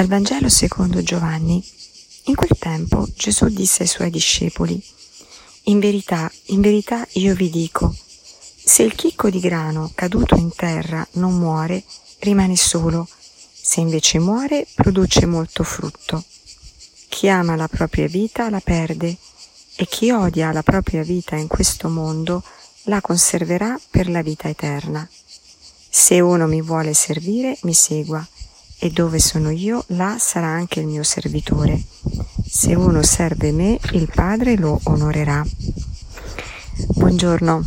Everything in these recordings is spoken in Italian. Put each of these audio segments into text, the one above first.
Dal Vangelo secondo Giovanni. In quel tempo Gesù disse ai suoi discepoli, In verità, in verità io vi dico, se il chicco di grano caduto in terra non muore, rimane solo, se invece muore, produce molto frutto. Chi ama la propria vita la perde, e chi odia la propria vita in questo mondo la conserverà per la vita eterna. Se uno mi vuole servire, mi segua e dove sono io, là sarà anche il mio servitore. Se uno serve me, il Padre lo onorerà. Buongiorno.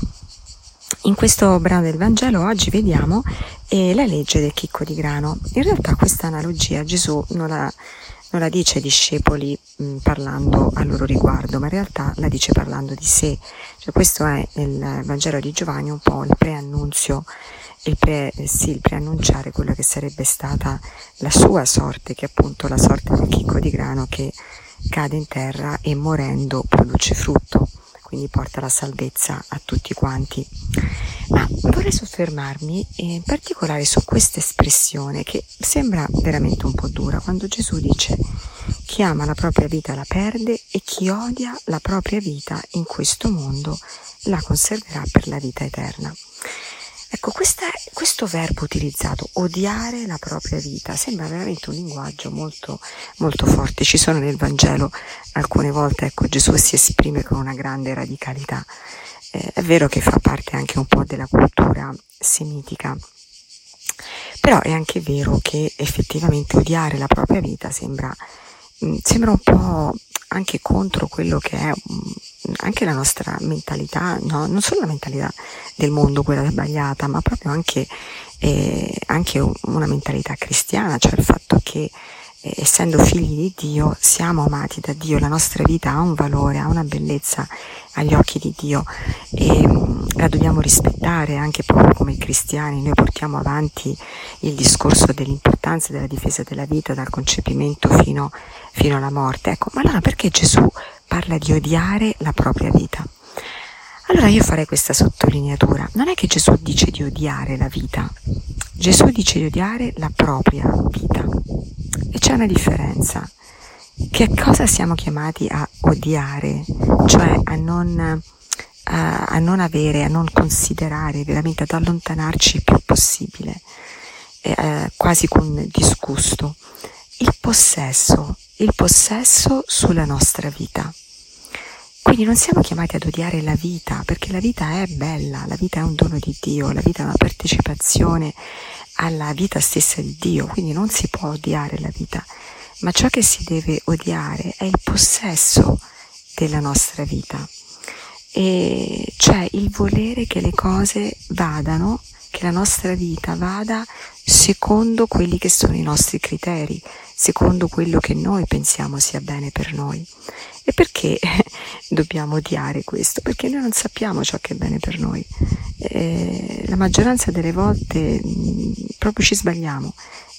In questo brano del Vangelo oggi vediamo eh, la legge del chicco di grano. In realtà questa analogia Gesù non la, non la dice ai discepoli mh, parlando a loro riguardo, ma in realtà la dice parlando di sé. Cioè, questo è nel Vangelo di Giovanni un po' il preannunzio il, pre, eh, sì, il preannunciare quello che sarebbe stata la sua sorte, che è appunto la sorte del chicco di grano che cade in terra e morendo produce frutto, quindi porta la salvezza a tutti quanti. Ma vorrei soffermarmi in particolare su questa espressione che sembra veramente un po' dura quando Gesù dice chi ama la propria vita la perde e chi odia la propria vita in questo mondo la conserverà per la vita eterna. Ecco, questa, questo verbo utilizzato, odiare la propria vita, sembra veramente un linguaggio molto, molto forte. Ci sono nel Vangelo alcune volte, ecco, Gesù si esprime con una grande radicalità. Eh, è vero che fa parte anche un po' della cultura semitica, però è anche vero che effettivamente odiare la propria vita sembra, mh, mm, sembra un po' anche contro quello che è mm, anche la nostra mentalità, no? non solo la mentalità del mondo, quella sbagliata, ma proprio anche, eh, anche una mentalità cristiana, cioè il fatto che essendo figli di Dio siamo amati da Dio, la nostra vita ha un valore, ha una bellezza agli occhi di Dio e mh, la dobbiamo rispettare anche proprio come cristiani. Noi portiamo avanti il discorso dell'importanza della difesa della vita dal concepimento fino, fino alla morte. Ecco, ma allora perché Gesù parla di odiare la propria vita? Allora io farei questa sottolineatura. Non è che Gesù dice di odiare la vita, Gesù dice di odiare la propria vita. E c'è una differenza. Che cosa siamo chiamati a odiare? Cioè a non, a, a non avere, a non considerare, veramente ad allontanarci il più possibile, eh, quasi con disgusto. Il possesso, il possesso sulla nostra vita. Quindi non siamo chiamati ad odiare la vita, perché la vita è bella, la vita è un dono di Dio, la vita è una partecipazione alla vita stessa di Dio, quindi non si può odiare la vita, ma ciò che si deve odiare è il possesso della nostra vita, e cioè il volere che le cose vadano, che la nostra vita vada secondo quelli che sono i nostri criteri, secondo quello che noi pensiamo sia bene per noi. E perché dobbiamo odiare questo? Perché noi non sappiamo ciò che è bene per noi. Eh, la maggioranza delle volte mh, mm, proprio ci sbagliamo.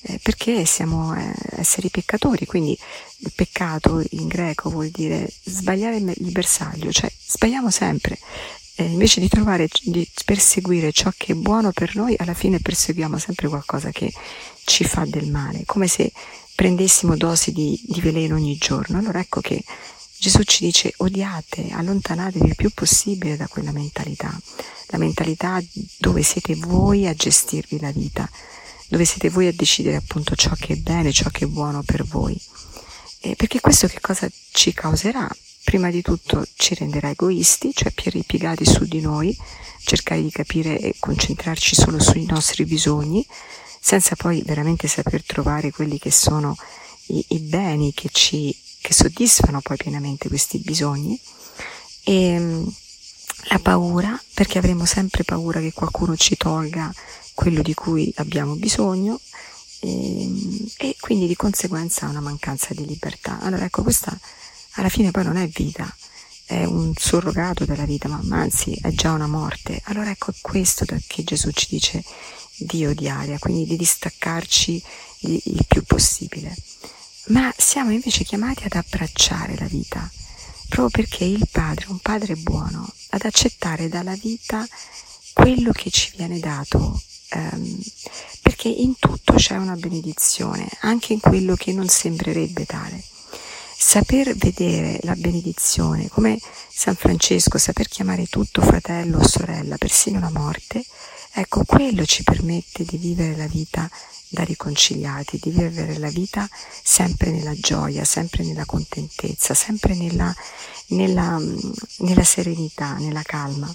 Eh, perché siamo eh, esseri peccatori, quindi il peccato in greco vuol dire sbagliare il bersaglio, cioè sbagliamo sempre. Eh, invece di trovare, di perseguire ciò che è buono per noi, alla fine perseguiamo sempre qualcosa che ci fa del male, come se prendessimo dosi di, di veleno ogni giorno. Allora ecco che Gesù ci dice odiate, allontanatevi il più possibile da quella mentalità, la mentalità dove siete voi a gestirvi la vita, dove siete voi a decidere appunto ciò che è bene, ciò che è buono per voi. E perché questo che cosa ci causerà? Prima di tutto ci renderà egoisti, cioè più ripiegati su di noi, cercare di capire e concentrarci solo sui nostri bisogni, senza poi veramente saper trovare quelli che sono i, i beni che ci che soddisfano poi pienamente questi bisogni e mm, la paura perché avremo sempre paura che qualcuno ci tolga quello di cui abbiamo bisogno e, mm, e quindi di conseguenza una mancanza di libertà. Allora ecco, questa alla fine poi non è vita, è un surrogato della vita, ma anzi è già una morte. Allora ecco questo che Gesù ci dice di odiare, quindi di distaccarci il più possibile ma siamo invece chiamati ad abbracciare la vita, proprio perché il Padre, un Padre buono, ad accettare dalla vita quello che ci viene dato ehm, perché in tutto c'è una benedizione, anche in quello che non sembrerebbe tale. Saper vedere la benedizione, come San Francesco, saper chiamare tutto fratello o sorella, persino la morte, ecco, quello ci permette di vivere la vita da riconciliati, di vivere la vita sempre nella gioia, sempre nella contentezza, sempre nella, nella, nella serenità, nella calma.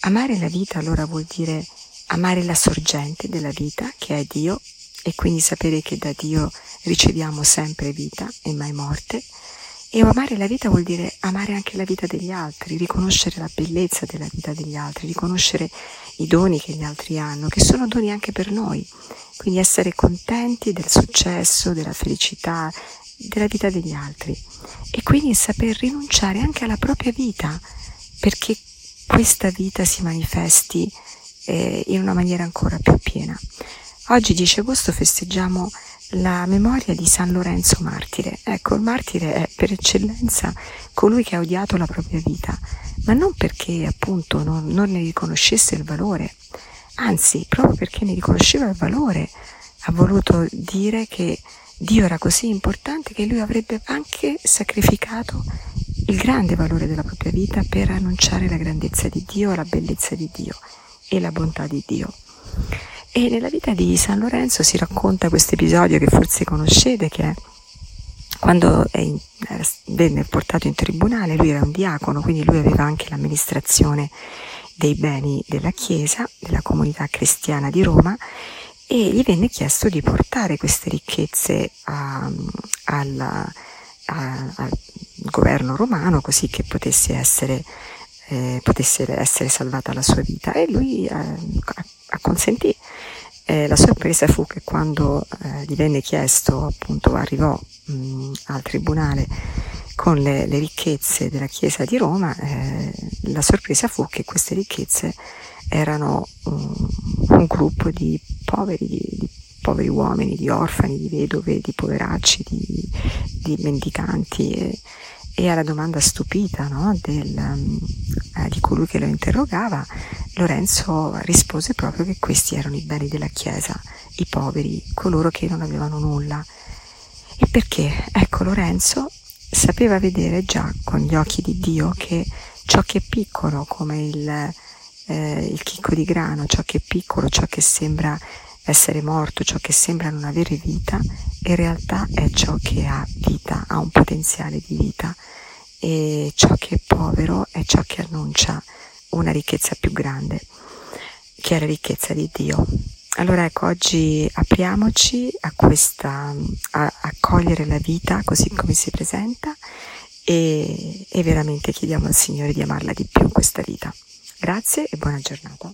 Amare la vita allora vuol dire amare la sorgente della vita, che è Dio, e quindi sapere che da Dio riceviamo sempre vita e mai morte. E amare la vita vuol dire amare anche la vita degli altri, riconoscere la bellezza della vita degli altri, riconoscere i doni che gli altri hanno, che sono doni anche per noi. Quindi essere contenti del successo, della felicità, della vita degli altri. E quindi saper rinunciare anche alla propria vita, perché questa vita si manifesti eh, in una maniera ancora più piena. Oggi 10 agosto festeggiamo la memoria di San Lorenzo martire. Ecco, il martire è per eccellenza colui che ha odiato la propria vita, ma non perché appunto non, non ne riconoscesse il valore, anzi, proprio perché ne riconosceva il valore, ha voluto dire che Dio era così importante che lui avrebbe anche sacrificato il grande valore della propria vita per annunciare la grandezza di Dio, la bellezza di Dio e la bontà di Dio. E nella vita di San Lorenzo si racconta questo episodio che forse conoscete, che è quando in, venne portato in tribunale, lui era un diacono, quindi lui aveva anche l'amministrazione dei beni della Chiesa, della comunità cristiana di Roma, e gli venne chiesto di portare queste ricchezze a, al, al governo romano così che potesse essere eh, potesse essere salvata la sua vita. E lui eh, acconsentì. Eh, la sorpresa fu che quando eh, gli venne chiesto, appunto arrivò mh, al tribunale con le, le, ricchezze della Chiesa di Roma, eh, la sorpresa fu che queste ricchezze erano un, un gruppo di poveri, di, di, poveri uomini, di orfani, di vedove, di poveracci, di, di mendicanti. E, e alla domanda stupita no, del, um, di colui che lo interrogava, Lorenzo rispose proprio che questi erano i beni della Chiesa, i poveri, coloro che non avevano nulla. E perché? Ecco, Lorenzo sapeva vedere già con gli occhi di Dio che ciò che è piccolo, come il, eh, il chicco di grano, ciò che è piccolo, ciò che sembra essere morto, ciò che sembra non avere vita, in realtà è ciò che ha vita, ha un potenziale di vita e ciò che è povero è ciò che annuncia una ricchezza più grande, che è la ricchezza di Dio. Allora ecco, oggi apriamoci a questa, a, a cogliere la vita così come si presenta e, e veramente chiediamo al Signore di amarla di più questa vita. Grazie e buona giornata.